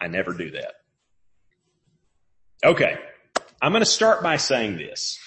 I never do that. Okay. I'm going to start by saying this.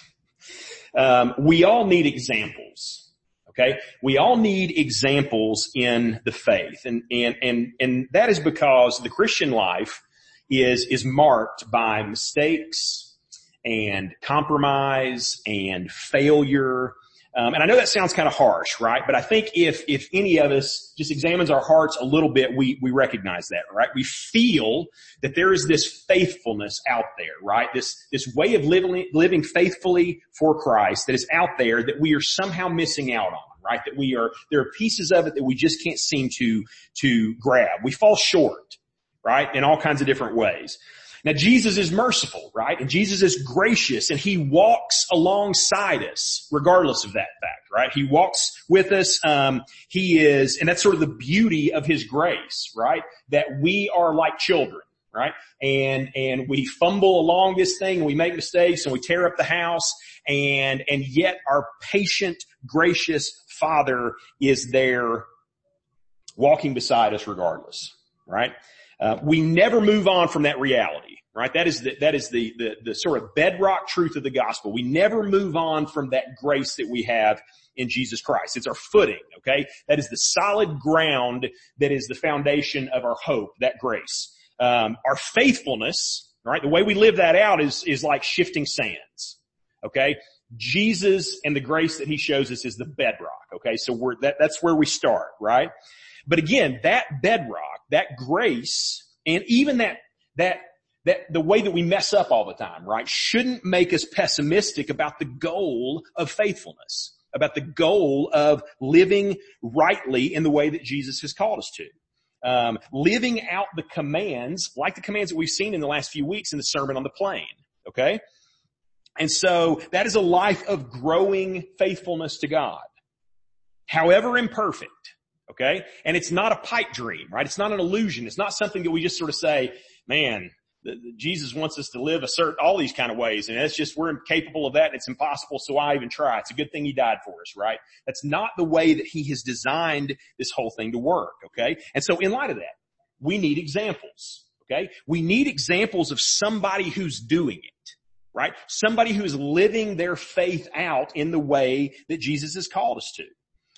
Um, we all need examples. Okay. We all need examples in the faith and, and, and, and that is because the Christian life is, is marked by mistakes and compromise and failure um, and I know that sounds kind of harsh, right? But I think if if any of us just examines our hearts a little bit, we we recognize that, right? We feel that there is this faithfulness out there, right? This this way of living living faithfully for Christ that is out there that we are somehow missing out on, right? That we are there are pieces of it that we just can't seem to to grab. We fall short, right? In all kinds of different ways. Now Jesus is merciful, right? And Jesus is gracious and he walks alongside us regardless of that fact, right? He walks with us. Um, he is, and that's sort of the beauty of his grace, right? That we are like children, right? And, and we fumble along this thing and we make mistakes and we tear up the house and, and yet our patient, gracious father is there walking beside us regardless, right? Uh, we never move on from that reality, right? That is the, that is the, the, the sort of bedrock truth of the gospel. We never move on from that grace that we have in Jesus Christ. It's our footing, okay? That is the solid ground that is the foundation of our hope, that grace. Um, our faithfulness, right? The way we live that out is, is like shifting sands, okay? Jesus and the grace that he shows us is the bedrock, okay? So we're, that, that's where we start, right? But again, that bedrock, that grace, and even that, that, that the way that we mess up all the time, right, shouldn't make us pessimistic about the goal of faithfulness, about the goal of living rightly in the way that Jesus has called us to. Um, living out the commands, like the commands that we've seen in the last few weeks in the Sermon on the Plain. Okay? And so that is a life of growing faithfulness to God. However imperfect, Okay? And it's not a pipe dream, right? It's not an illusion. It's not something that we just sort of say, man, Jesus wants us to live a certain, all these kind of ways. And it's just, we're incapable of that. It's impossible. So I even try. It's a good thing he died for us, right? That's not the way that he has designed this whole thing to work. Okay. And so in light of that, we need examples. Okay. We need examples of somebody who's doing it, right? Somebody who's living their faith out in the way that Jesus has called us to.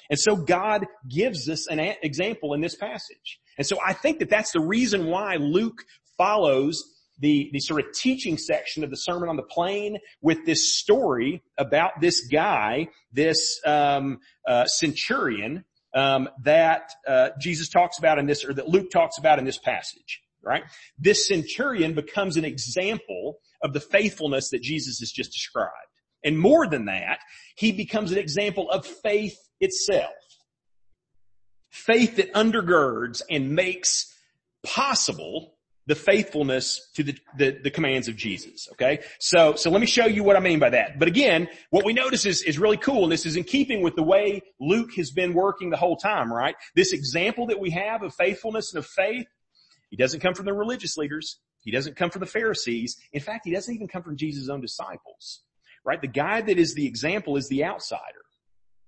And so God gives us an example in this passage. And so I think that that's the reason why Luke follows the, the sort of teaching section of the Sermon on the Plain with this story about this guy, this um, uh, centurion um, that uh, Jesus talks about in this, or that Luke talks about in this passage. Right? This centurion becomes an example of the faithfulness that Jesus has just described. And more than that, he becomes an example of faith itself. Faith that undergirds and makes possible the faithfulness to the, the, the, commands of Jesus. Okay. So, so let me show you what I mean by that. But again, what we notice is, is really cool. And this is in keeping with the way Luke has been working the whole time, right? This example that we have of faithfulness and of faith, he doesn't come from the religious leaders. He doesn't come from the Pharisees. In fact, he doesn't even come from Jesus' own disciples, right? The guy that is the example is the outsider.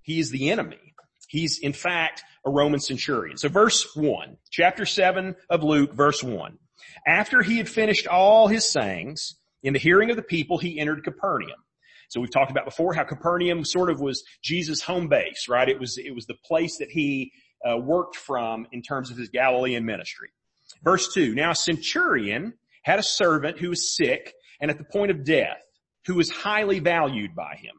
He is the enemy. He's in fact a Roman centurion. So verse one, chapter seven of Luke, verse one. After he had finished all his sayings, in the hearing of the people, he entered Capernaum. So we've talked about before how Capernaum sort of was Jesus' home base, right? It was, it was the place that he uh, worked from in terms of his Galilean ministry. Verse two, now a centurion had a servant who was sick and at the point of death, who was highly valued by him.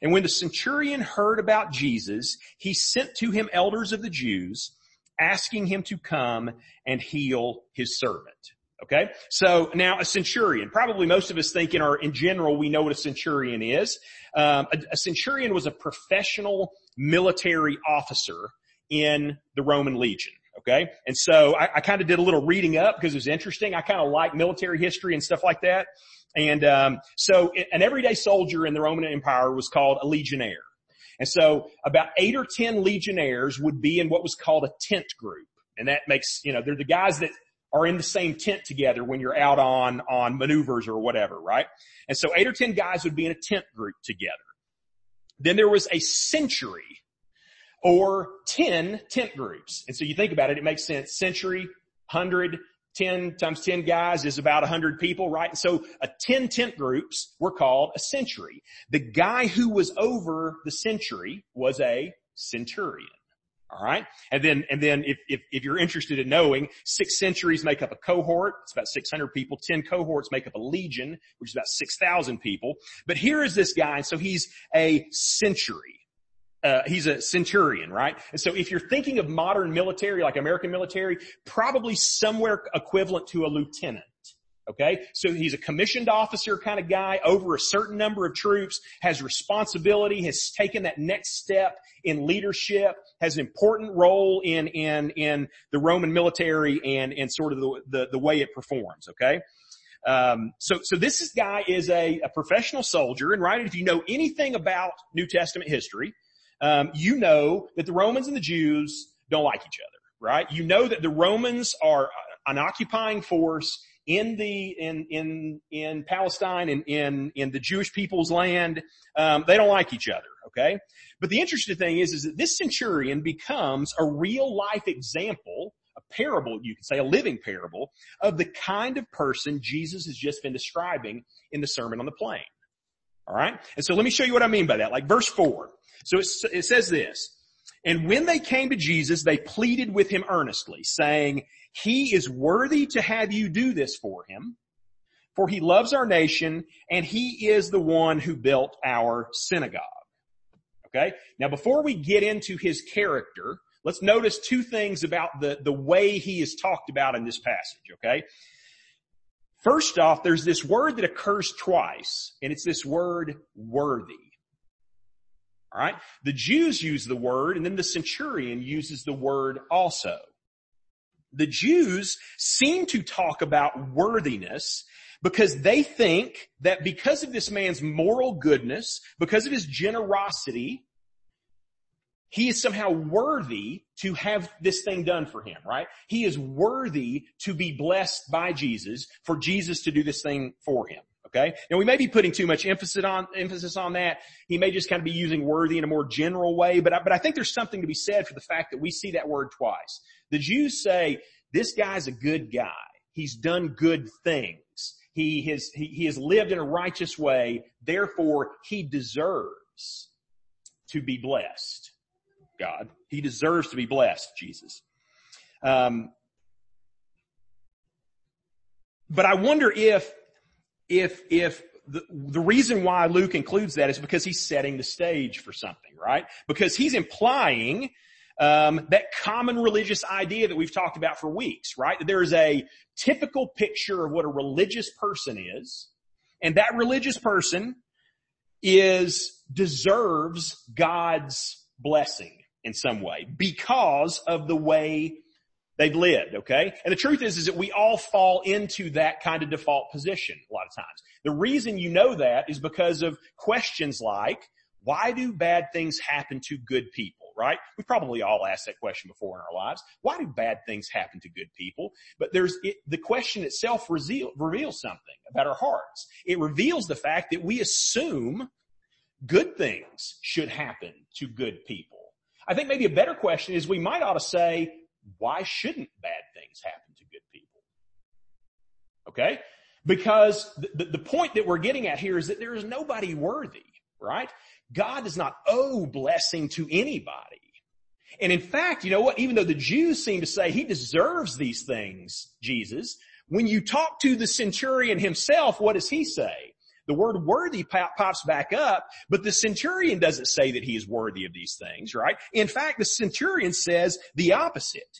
And when the centurion heard about Jesus, he sent to him elders of the Jews, asking him to come and heal his servant. Okay? So now a centurion, probably most of us think in our, in general, we know what a centurion is. Um, a, a centurion was a professional military officer in the Roman legion. Okay. And so I, I kind of did a little reading up because it was interesting. I kind of like military history and stuff like that. And um, so an everyday soldier in the Roman Empire was called a legionnaire. And so about eight or ten legionnaires would be in what was called a tent group. And that makes, you know, they're the guys that are in the same tent together when you're out on, on maneuvers or whatever, right? And so eight or ten guys would be in a tent group together. Then there was a century or ten tent groups. And so you think about it, it makes sense. Century, hundred, 10 times 10 guys is about 100 people, right? And so a 10 tent groups were called a century. The guy who was over the century was a centurion. All right. And then, and then if, if, if you're interested in knowing, six centuries make up a cohort. It's about 600 people. 10 cohorts make up a legion, which is about 6,000 people. But here is this guy. And so he's a century. Uh, he's a centurion, right? And so if you're thinking of modern military, like American military, probably somewhere equivalent to a lieutenant. Okay? So he's a commissioned officer kind of guy over a certain number of troops, has responsibility, has taken that next step in leadership, has an important role in, in, in the Roman military and, and sort of the, the, the way it performs. Okay? Um, so, so this is, guy is a, a professional soldier, and right, if you know anything about New Testament history, um, you know that the Romans and the Jews don't like each other, right? You know that the Romans are an occupying force in the in in in Palestine and in in the Jewish people's land. Um, they don't like each other. Okay, but the interesting thing is is that this centurion becomes a real life example. A parable, you could say, a living parable of the kind of person Jesus has just been describing in the Sermon on the Plain. All right? And so let me show you what I mean by that. Like verse four. So it says this, and when they came to Jesus, they pleaded with him earnestly, saying, he is worthy to have you do this for him, for he loves our nation, and he is the one who built our synagogue. Okay? Now before we get into his character, let's notice two things about the, the way he is talked about in this passage, okay? First off, there's this word that occurs twice, and it's this word worthy. Alright? The Jews use the word, and then the centurion uses the word also. The Jews seem to talk about worthiness because they think that because of this man's moral goodness, because of his generosity, he is somehow worthy to have this thing done for him, right? He is worthy to be blessed by Jesus for Jesus to do this thing for him. Okay. Now we may be putting too much emphasis on, emphasis on that. He may just kind of be using worthy in a more general way, but I, but I think there's something to be said for the fact that we see that word twice. The Jews say, this guy's a good guy. He's done good things. He has, he, he has lived in a righteous way. Therefore, he deserves to be blessed. God. He deserves to be blessed, Jesus. Um, but I wonder if if, if the, the reason why Luke includes that is because he's setting the stage for something, right? Because he's implying um, that common religious idea that we've talked about for weeks, right? That there is a typical picture of what a religious person is, and that religious person is deserves God's blessing in some way because of the way they've lived, okay? And the truth is, is that we all fall into that kind of default position a lot of times. The reason you know that is because of questions like, why do bad things happen to good people, right? We've probably all asked that question before in our lives. Why do bad things happen to good people? But there's, it, the question itself reveal, reveals something about our hearts. It reveals the fact that we assume good things should happen to good people. I think maybe a better question is we might ought to say, why shouldn't bad things happen to good people? Okay? Because the, the, point that we're getting at here is that there is nobody worthy, right? God does not owe blessing to anybody. And in fact, you know what? Even though the Jews seem to say he deserves these things, Jesus, when you talk to the centurion himself, what does he say? The word worthy pops back up, but the centurion doesn't say that he is worthy of these things, right? In fact, the centurion says the opposite.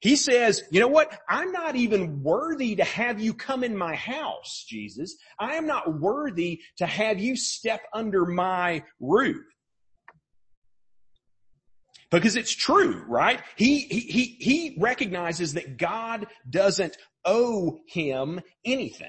He says, you know what? I'm not even worthy to have you come in my house, Jesus. I am not worthy to have you step under my roof. Because it's true, right? He, he, he, he recognizes that God doesn't owe him anything.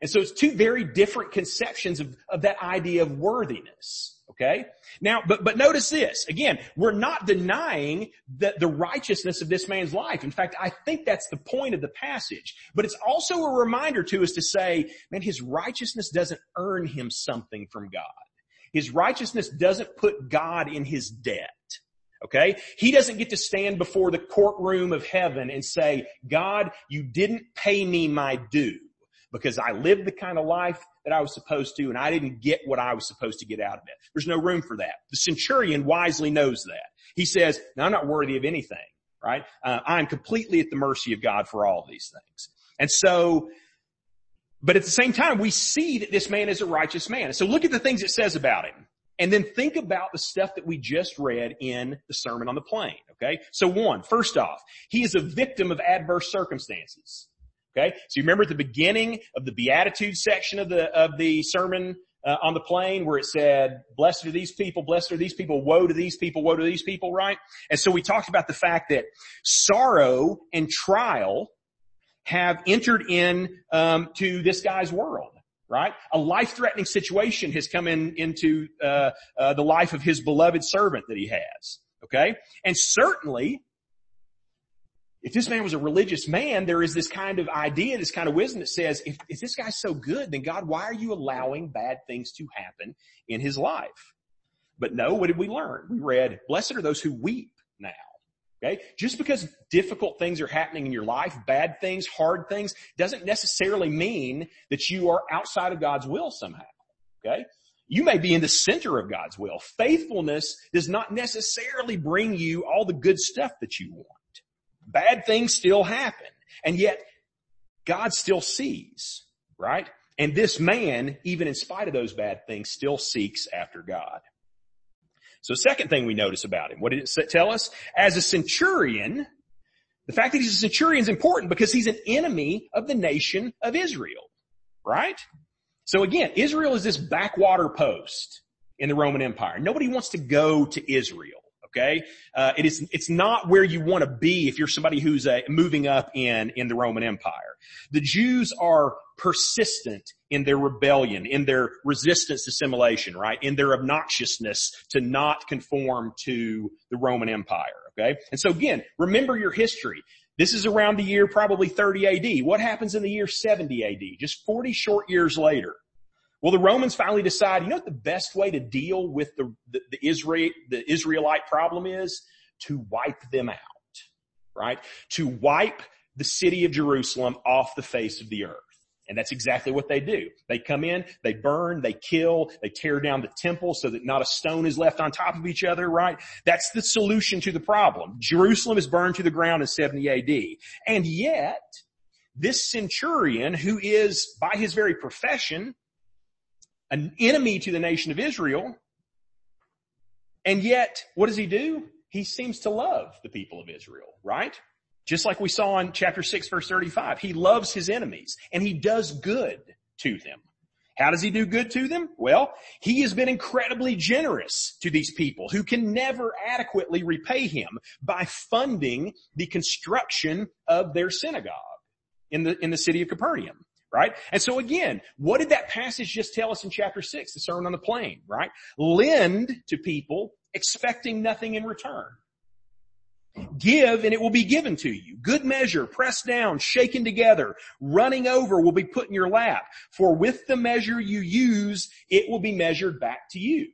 And so it's two very different conceptions of, of that idea of worthiness. Okay? Now, but, but notice this. Again, we're not denying the, the righteousness of this man's life. In fact, I think that's the point of the passage. But it's also a reminder to us to say, man, his righteousness doesn't earn him something from God. His righteousness doesn't put God in his debt. Okay? He doesn't get to stand before the courtroom of heaven and say, God, you didn't pay me my due because I lived the kind of life that I was supposed to and I didn't get what I was supposed to get out of it. There's no room for that. The centurion wisely knows that. He says, I'm not worthy of anything, right? Uh, I'm completely at the mercy of God for all these things. And so, but at the same time, we see that this man is a righteous man. So look at the things it says about him. And then think about the stuff that we just read in the Sermon on the Plain. Okay. So one, first off, he is a victim of adverse circumstances. Okay. So you remember at the beginning of the Beatitude section of the, of the Sermon uh, on the plain where it said, blessed are these people, blessed are these people, woe to these people, woe to these people, right? And so we talked about the fact that sorrow and trial have entered in um, to this guy's world right? A life-threatening situation has come in into uh, uh, the life of his beloved servant that he has. Okay, and certainly, if this man was a religious man, there is this kind of idea, this kind of wisdom that says, if, if this guy's so good, then God, why are you allowing bad things to happen in his life? But no, what did we learn? We read, blessed are those who weep now. Okay? Just because difficult things are happening in your life, bad things, hard things, doesn't necessarily mean that you are outside of God's will somehow. Okay? You may be in the center of God's will. Faithfulness does not necessarily bring you all the good stuff that you want. Bad things still happen. And yet, God still sees, right? And this man, even in spite of those bad things, still seeks after God. So second thing we notice about him, what did it tell us? As a centurion, the fact that he's a centurion is important because he's an enemy of the nation of Israel, right? So again, Israel is this backwater post in the Roman Empire. Nobody wants to go to Israel. Okay, uh, it is it's not where you want to be if you're somebody who's uh, moving up in in the Roman Empire. The Jews are persistent in their rebellion, in their resistance to assimilation, right? In their obnoxiousness to not conform to the Roman Empire. Okay, and so again, remember your history. This is around the year probably 30 AD. What happens in the year 70 AD? Just 40 short years later. Well, the Romans finally decide, you know what the best way to deal with the, the, the Israel, the Israelite problem is? To wipe them out, right? To wipe the city of Jerusalem off the face of the earth. And that's exactly what they do. They come in, they burn, they kill, they tear down the temple so that not a stone is left on top of each other, right? That's the solution to the problem. Jerusalem is burned to the ground in 70 AD. And yet, this centurion who is by his very profession an enemy to the nation of Israel. And yet, what does he do? He seems to love the people of Israel, right? Just like we saw in chapter 6 verse 35. He loves his enemies and he does good to them. How does he do good to them? Well, he has been incredibly generous to these people who can never adequately repay him by funding the construction of their synagogue in the, in the city of Capernaum right? And so again, what did that passage just tell us in chapter six, the sermon on the plain, right? Lend to people expecting nothing in return. Give and it will be given to you. Good measure, pressed down, shaken together, running over will be put in your lap. For with the measure you use, it will be measured back to you.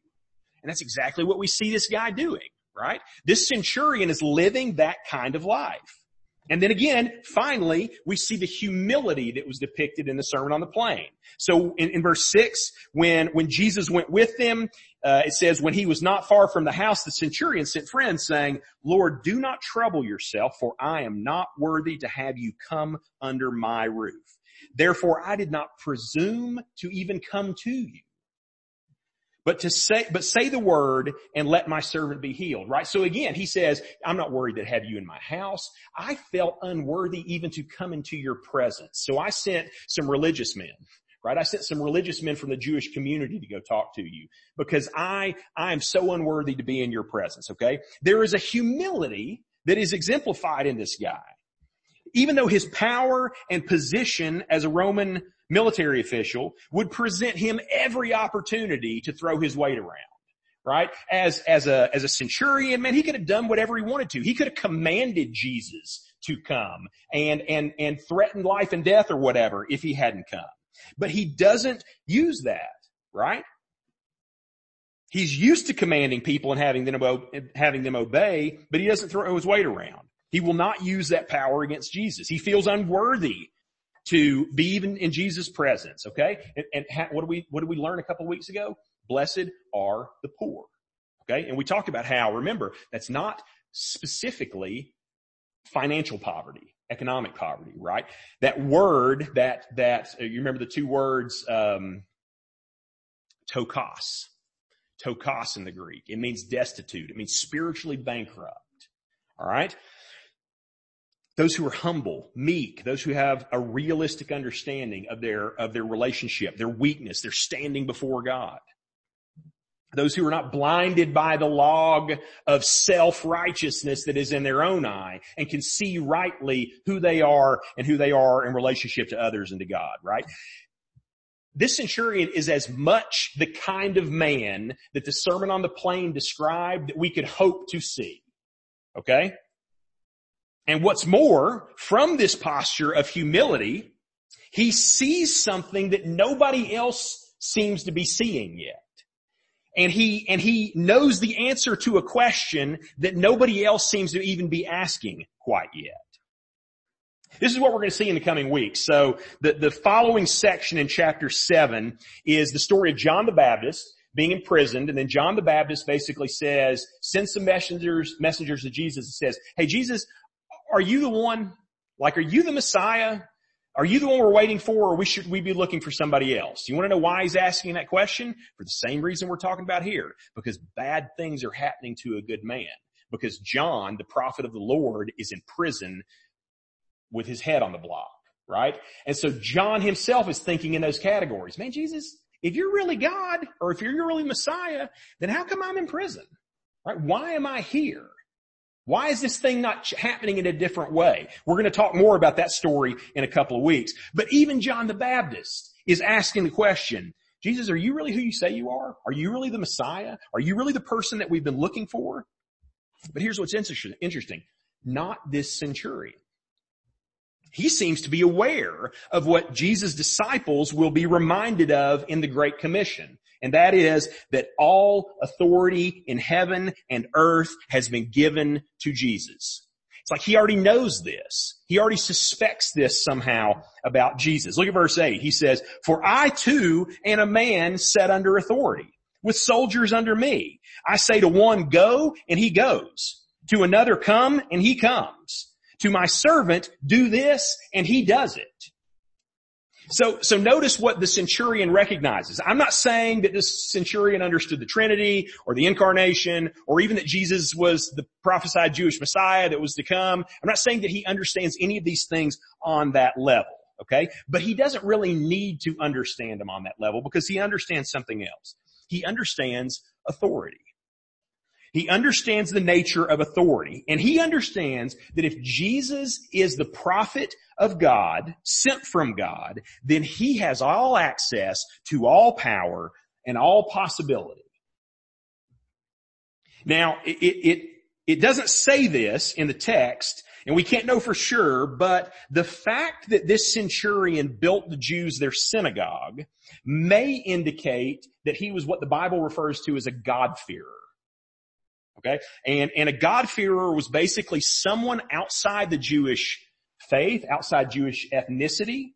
And that's exactly what we see this guy doing, right? This centurion is living that kind of life. And then again, finally, we see the humility that was depicted in the Sermon on the Plain. So in, in verse six, when, when Jesus went with them, uh, it says, when he was not far from the house, the centurion sent friends saying, Lord, do not trouble yourself, for I am not worthy to have you come under my roof. Therefore I did not presume to even come to you. But to say, but say the word and let my servant be healed, right? So again, he says, I'm not worried to have you in my house. I felt unworthy even to come into your presence. So I sent some religious men, right? I sent some religious men from the Jewish community to go talk to you because I, I am so unworthy to be in your presence, okay? There is a humility that is exemplified in this guy. Even though his power and position as a Roman military official would present him every opportunity to throw his weight around. Right? As, as a, as a centurion, man, he could have done whatever he wanted to. He could have commanded Jesus to come and, and, and threatened life and death or whatever if he hadn't come. But he doesn't use that, right? He's used to commanding people and having them, having them obey, but he doesn't throw his weight around. He will not use that power against Jesus. He feels unworthy to be even in Jesus' presence. Okay, and, and ha- what do we what did we learn a couple weeks ago? Blessed are the poor. Okay, and we talked about how. Remember, that's not specifically financial poverty, economic poverty, right? That word that that uh, you remember the two words um, ptochos, ptochos in the Greek. It means destitute. It means spiritually bankrupt. All right. Those who are humble, meek, those who have a realistic understanding of their, of their relationship, their weakness, their standing before God. Those who are not blinded by the log of self-righteousness that is in their own eye and can see rightly who they are and who they are in relationship to others and to God, right? This centurion is as much the kind of man that the Sermon on the Plain described that we could hope to see. Okay? And what's more, from this posture of humility, he sees something that nobody else seems to be seeing yet. And he, and he knows the answer to a question that nobody else seems to even be asking quite yet. This is what we're going to see in the coming weeks. So the, the following section in chapter seven is the story of John the Baptist being imprisoned. And then John the Baptist basically says, send some messengers, messengers to Jesus and says, Hey Jesus, are you the one? Like, are you the Messiah? Are you the one we're waiting for or we should we be looking for somebody else? You want to know why he's asking that question? For the same reason we're talking about here. Because bad things are happening to a good man. Because John, the prophet of the Lord, is in prison with his head on the block, right? And so John himself is thinking in those categories. Man, Jesus, if you're really God or if you're really Messiah, then how come I'm in prison? Right? Why am I here? Why is this thing not happening in a different way? We're going to talk more about that story in a couple of weeks. But even John the Baptist is asking the question, Jesus, are you really who you say you are? Are you really the Messiah? Are you really the person that we've been looking for? But here's what's interesting. Not this centurion. He seems to be aware of what Jesus' disciples will be reminded of in the Great Commission. And that is that all authority in heaven and earth has been given to Jesus. It's like he already knows this. He already suspects this somehow about Jesus. Look at verse 8. He says, For I too am a man set under authority, with soldiers under me. I say to one, go, and he goes. To another, come, and he comes. To my servant, do this, and he does it. So, so notice what the centurion recognizes. I'm not saying that this centurion understood the Trinity or the incarnation or even that Jesus was the prophesied Jewish Messiah that was to come. I'm not saying that he understands any of these things on that level. Okay. But he doesn't really need to understand them on that level because he understands something else. He understands authority. He understands the nature of authority and he understands that if Jesus is the prophet of God, sent from God, then he has all access to all power and all possibility. Now, it, it, it doesn't say this in the text and we can't know for sure, but the fact that this centurion built the Jews their synagogue may indicate that he was what the Bible refers to as a God-fearer. Okay. And, and a God-fearer was basically someone outside the Jewish faith, outside Jewish ethnicity,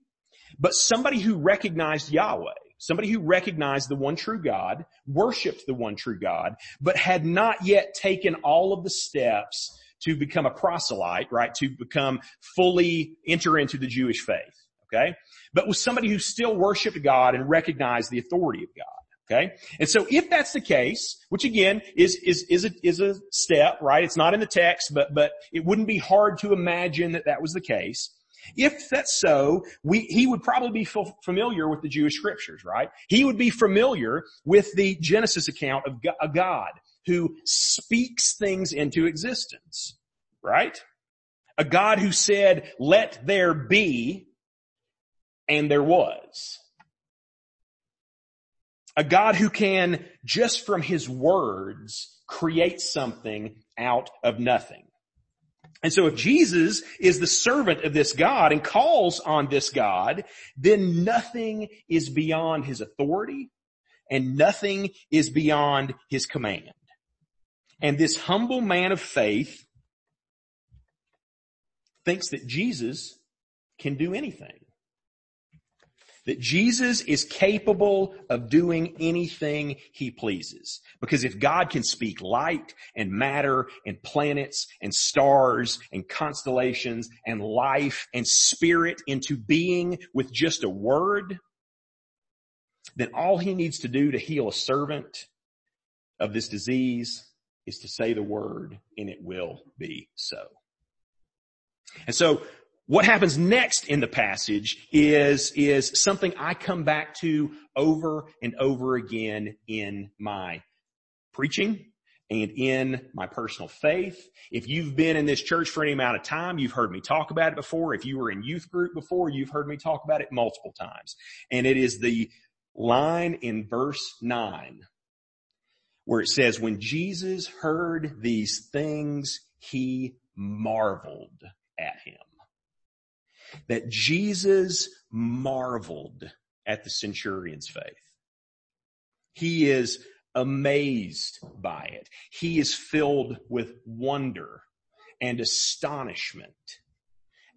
but somebody who recognized Yahweh. Somebody who recognized the one true God, worshiped the one true God, but had not yet taken all of the steps to become a proselyte, right? To become fully enter into the Jewish faith. Okay. But was somebody who still worshiped God and recognized the authority of God. Okay? And so if that's the case, which again is, is, is a, is a step, right? It's not in the text, but, but it wouldn't be hard to imagine that that was the case. If that's so, we, he would probably be familiar with the Jewish scriptures, right? He would be familiar with the Genesis account of a God who speaks things into existence, right? A God who said, let there be, and there was. A God who can, just from his words, create something out of nothing. And so if Jesus is the servant of this God and calls on this God, then nothing is beyond his authority and nothing is beyond his command. And this humble man of faith thinks that Jesus can do anything. That Jesus is capable of doing anything he pleases. Because if God can speak light and matter and planets and stars and constellations and life and spirit into being with just a word, then all he needs to do to heal a servant of this disease is to say the word and it will be so. And so what happens next in the passage is, is something I come back to over and over again in my preaching and in my personal faith. If you've been in this church for any amount of time, you've heard me talk about it before. If you were in youth group before, you've heard me talk about it multiple times. And it is the line in verse nine where it says, when Jesus heard these things, he marveled at him. That Jesus marveled at the centurion's faith. He is amazed by it. He is filled with wonder and astonishment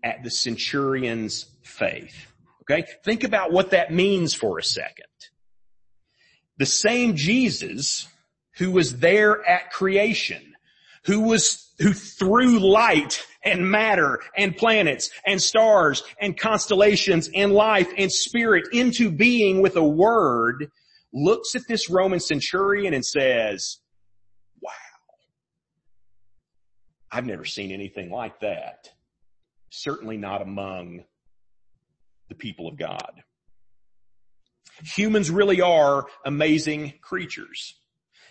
at the centurion's faith. Okay. Think about what that means for a second. The same Jesus who was there at creation, who was, who threw light and matter and planets and stars and constellations and life and spirit into being with a word, looks at this Roman centurion and says, wow, I've never seen anything like that. Certainly not among the people of God. Humans really are amazing creatures.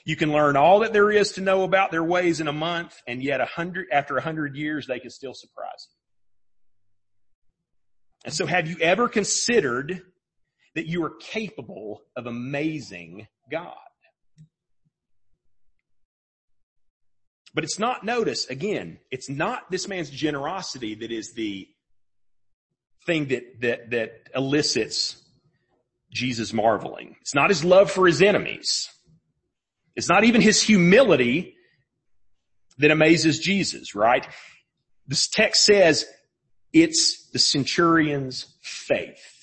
You can learn all that there is to know about their ways in a month, and yet a hundred, after a hundred years, they can still surprise you. And so have you ever considered that you are capable of amazing God? But it's not, notice again, it's not this man's generosity that is the thing that, that, that elicits Jesus marveling. It's not his love for his enemies. It's not even his humility that amazes Jesus, right? This text says it's the centurion's faith.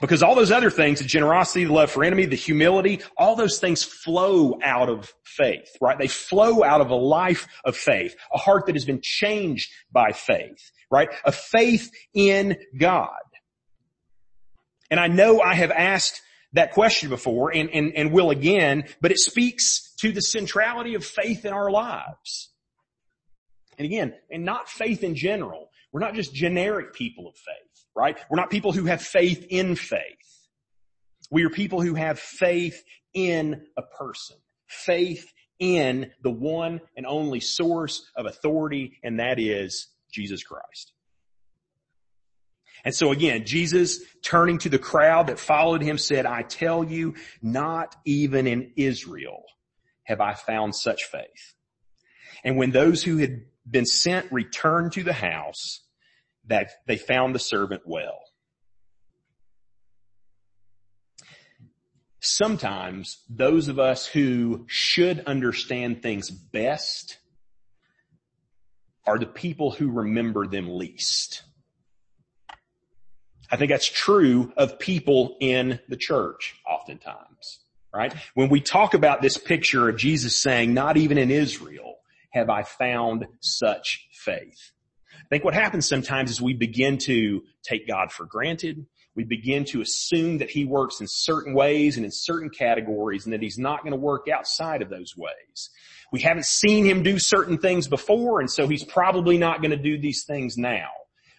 Because all those other things, the generosity, the love for enemy, the humility, all those things flow out of faith, right? They flow out of a life of faith, a heart that has been changed by faith, right? A faith in God. And I know I have asked that question before and, and, and will again, but it speaks to the centrality of faith in our lives. And again, and not faith in general. We're not just generic people of faith, right? We're not people who have faith in faith. We are people who have faith in a person. Faith in the one and only source of authority, and that is Jesus Christ. And so again, Jesus turning to the crowd that followed him said, I tell you, not even in Israel have I found such faith. And when those who had been sent returned to the house, that they found the servant well. Sometimes those of us who should understand things best are the people who remember them least. I think that's true of people in the church oftentimes, right? When we talk about this picture of Jesus saying, not even in Israel have I found such faith. I think what happens sometimes is we begin to take God for granted. We begin to assume that he works in certain ways and in certain categories and that he's not going to work outside of those ways. We haven't seen him do certain things before and so he's probably not going to do these things now.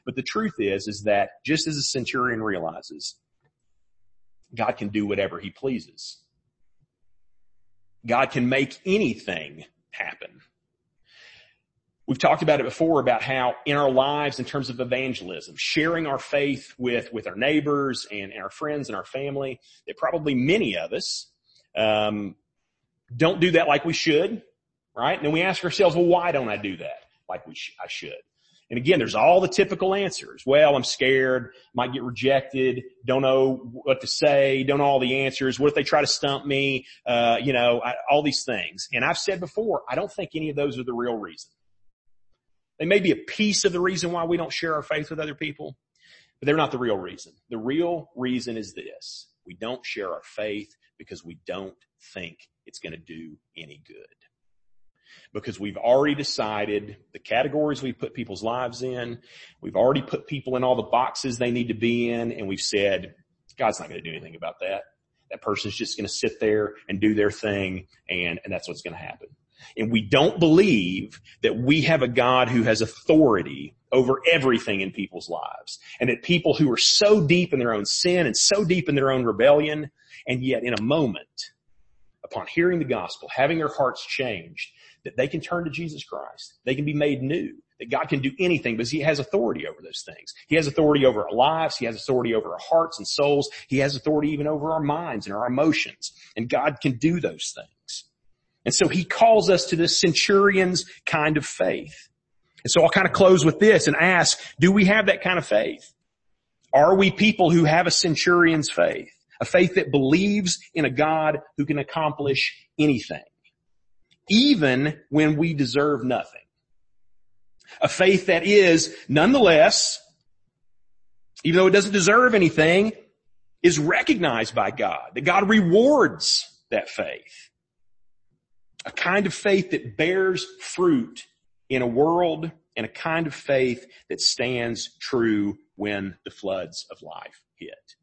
But the truth is, is that just as a centurion realizes, God can do whatever he pleases. God can make anything happen. We've talked about it before about how in our lives in terms of evangelism, sharing our faith with, with our neighbors and, and our friends and our family, that probably many of us, um, don't do that like we should, right? And then we ask ourselves, well, why don't I do that like we sh- I should? And again, there's all the typical answers. Well, I'm scared, might get rejected, don't know what to say, don't know all the answers. What if they try to stump me? Uh, you know, I, all these things. And I've said before, I don't think any of those are the real reason. They may be a piece of the reason why we don't share our faith with other people, but they're not the real reason. The real reason is this. We don't share our faith because we don't think it's going to do any good because we've already decided the categories we put people's lives in. We've already put people in all the boxes they need to be in and we've said, God's not going to do anything about that. That person's just going to sit there and do their thing and, and that's what's going to happen. And we don't believe that we have a God who has authority over everything in people's lives. And that people who are so deep in their own sin and so deep in their own rebellion, and yet in a moment, upon hearing the gospel, having their hearts changed, that they can turn to Jesus Christ. They can be made new. That God can do anything because He has authority over those things. He has authority over our lives. He has authority over our hearts and souls. He has authority even over our minds and our emotions. And God can do those things. And so He calls us to this centurion's kind of faith. And so I'll kind of close with this and ask, do we have that kind of faith? Are we people who have a centurion's faith? A faith that believes in a God who can accomplish anything even when we deserve nothing. A faith that is nonetheless, even though it doesn't deserve anything, is recognized by God, that God rewards that faith. A kind of faith that bears fruit in a world and a kind of faith that stands true when the floods of life hit.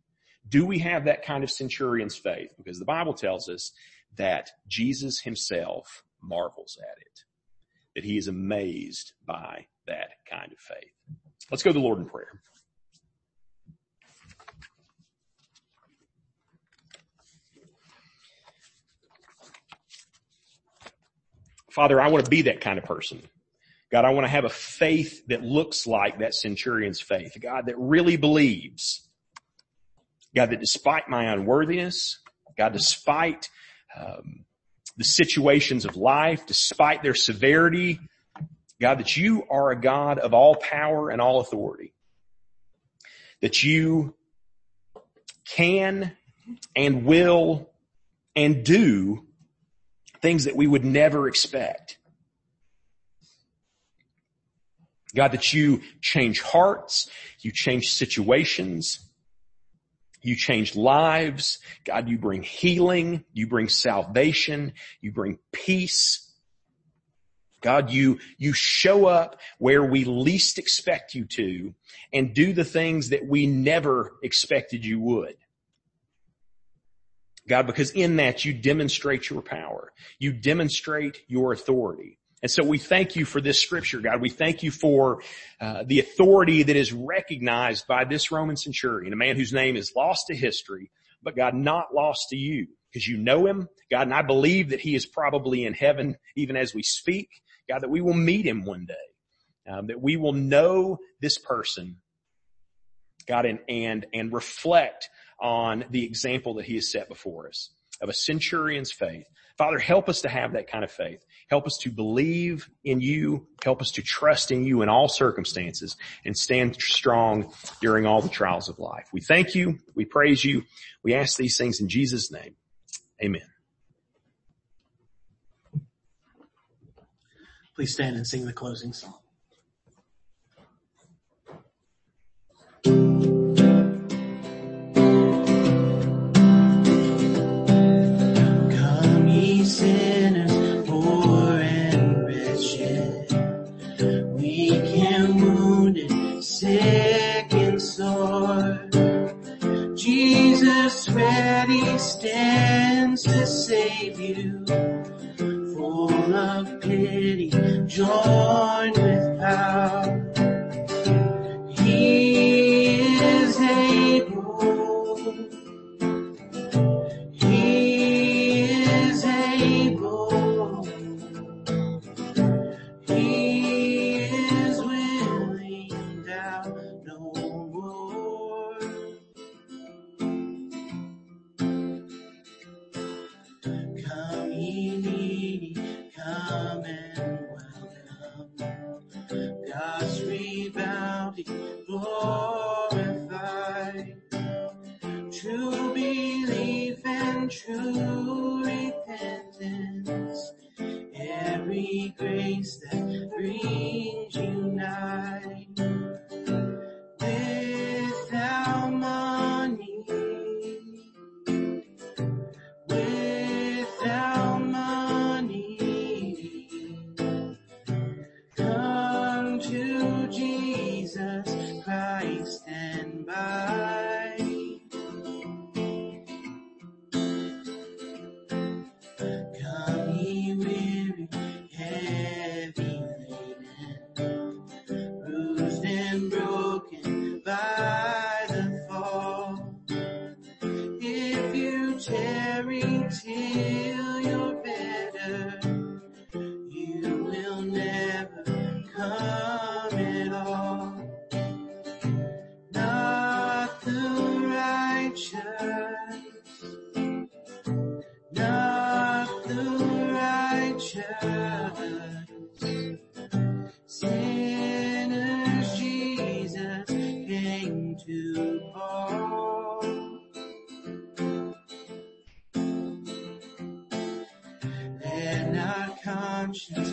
Do we have that kind of centurion's faith? Because the Bible tells us that Jesus himself marvels at it, that he is amazed by that kind of faith. Let's go to the Lord in prayer. Father, I want to be that kind of person. God, I want to have a faith that looks like that centurion's faith. God, that really believes. God, that despite my unworthiness, God, despite um, the situations of life, despite their severity. God, that you are a God of all power and all authority. That you can and will and do things that we would never expect. God, that you change hearts, you change situations, you change lives. God, you bring healing. You bring salvation. You bring peace. God, you, you show up where we least expect you to and do the things that we never expected you would. God, because in that you demonstrate your power. You demonstrate your authority. And so we thank you for this scripture, God. We thank you for uh, the authority that is recognized by this Roman centurion, a man whose name is lost to history, but God, not lost to you because you know him, God. And I believe that he is probably in heaven even as we speak, God, that we will meet him one day, um, that we will know this person, God, and, and, and reflect on the example that he has set before us of a centurion's faith. Father, help us to have that kind of faith. Help us to believe in you. Help us to trust in you in all circumstances and stand strong during all the trials of life. We thank you. We praise you. We ask these things in Jesus name. Amen. Please stand and sing the closing song. Grace that brings you conscience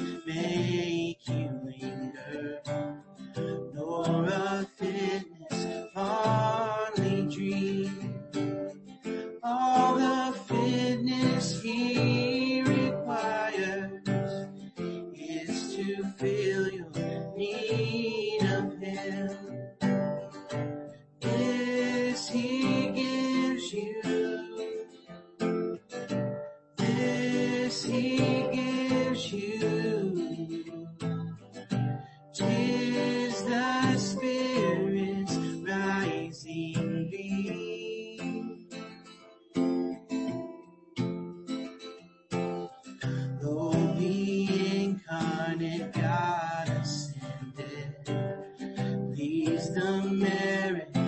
please the merit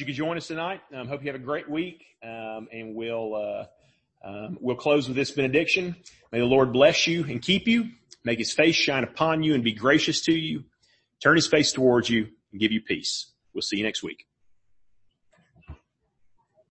you could join us tonight. Um, hope you have a great week. Um, and we'll, uh, um, we'll close with this benediction. May the Lord bless you and keep you, make his face shine upon you and be gracious to you, turn his face towards you and give you peace. We'll see you next week.